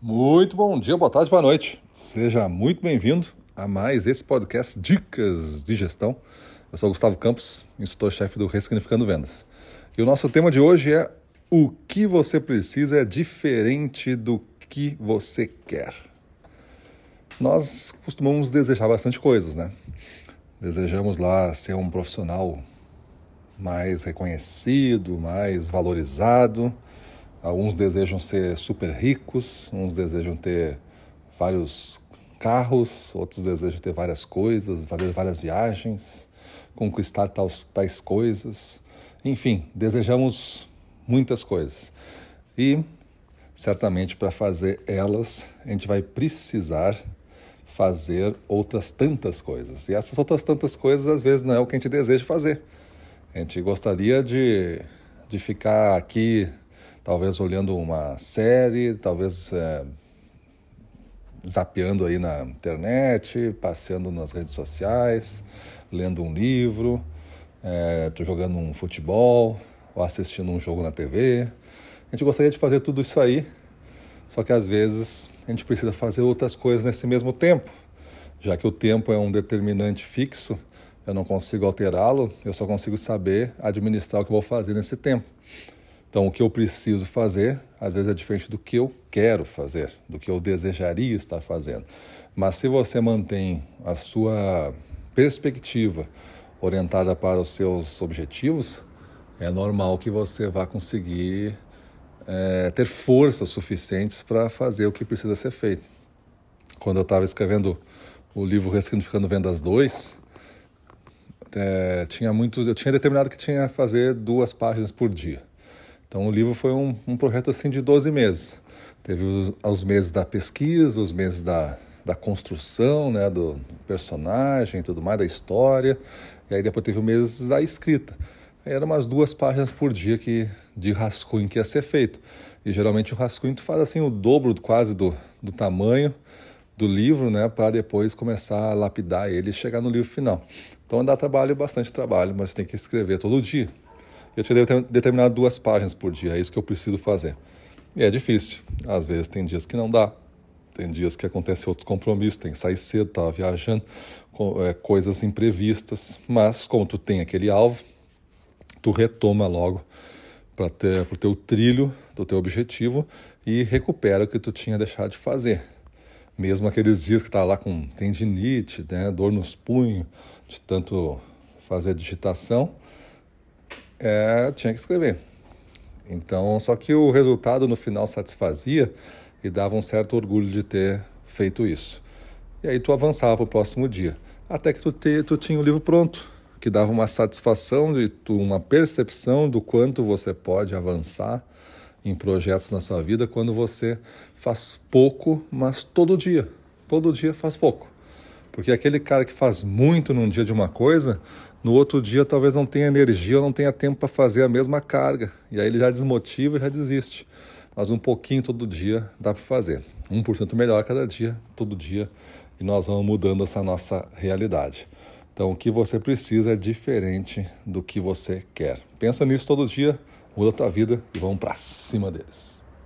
Muito bom dia, boa tarde, boa noite. Seja muito bem-vindo a mais esse podcast Dicas de Gestão. Eu sou Gustavo Campos, instrutor-chefe do Ressignificando Vendas. E o nosso tema de hoje é o que você precisa é diferente do que você quer. Nós costumamos desejar bastante coisas, né? Desejamos lá ser um profissional mais reconhecido, mais valorizado, Alguns desejam ser super ricos, uns desejam ter vários carros, outros desejam ter várias coisas, fazer várias viagens, conquistar tais, tais coisas. Enfim, desejamos muitas coisas. E certamente para fazer elas, a gente vai precisar fazer outras tantas coisas. E essas outras tantas coisas, às vezes, não é o que a gente deseja fazer. A gente gostaria de, de ficar aqui talvez olhando uma série, talvez é, zapeando aí na internet, passeando nas redes sociais, lendo um livro, é, jogando um futebol ou assistindo um jogo na TV. A gente gostaria de fazer tudo isso aí, só que às vezes a gente precisa fazer outras coisas nesse mesmo tempo, já que o tempo é um determinante fixo, eu não consigo alterá-lo, eu só consigo saber administrar o que eu vou fazer nesse tempo. Então, o que eu preciso fazer, às vezes é diferente do que eu quero fazer, do que eu desejaria estar fazendo. Mas se você mantém a sua perspectiva orientada para os seus objetivos, é normal que você vá conseguir é, ter forças suficientes para fazer o que precisa ser feito. Quando eu estava escrevendo o livro Ressignificando Vendas 2, é, tinha muito, eu tinha determinado que tinha que fazer duas páginas por dia. Então o livro foi um, um projeto assim de 12 meses. Teve os, os meses da pesquisa, os meses da, da construção, né, do personagem tudo mais, da história. E aí depois teve o mês da escrita. Eram umas duas páginas por dia que, de rascunho que ia ser feito. E geralmente o rascunho tu faz assim o dobro quase do, do tamanho do livro, né, para depois começar a lapidar ele e chegar no livro final. Então dá trabalho, bastante trabalho, mas tem que escrever todo dia. Eu tinha determinado duas páginas por dia, é isso que eu preciso fazer. E é difícil. Às vezes tem dias que não dá, tem dias que acontece outros compromissos, tem que sair cedo, tá viajando, é, coisas imprevistas. Mas como tu tem aquele alvo, tu retoma logo para o teu trilho do teu objetivo e recupera o que tu tinha deixado de fazer. Mesmo aqueles dias que tá lá com tendinite, né, dor nos punhos, de tanto fazer digitação, é, tinha que escrever. Então, só que o resultado no final satisfazia e dava um certo orgulho de ter feito isso. E aí tu avançava para o próximo dia, até que tu, te, tu tinha o livro pronto, que dava uma satisfação, de tu, uma percepção do quanto você pode avançar em projetos na sua vida quando você faz pouco, mas todo dia. Todo dia faz pouco. Porque aquele cara que faz muito num dia de uma coisa, no outro dia talvez não tenha energia ou não tenha tempo para fazer a mesma carga. E aí ele já desmotiva e já desiste. Mas um pouquinho todo dia dá para fazer. 1% melhor cada dia, todo dia. E nós vamos mudando essa nossa realidade. Então o que você precisa é diferente do que você quer. Pensa nisso todo dia, muda a tua vida e vamos para cima deles.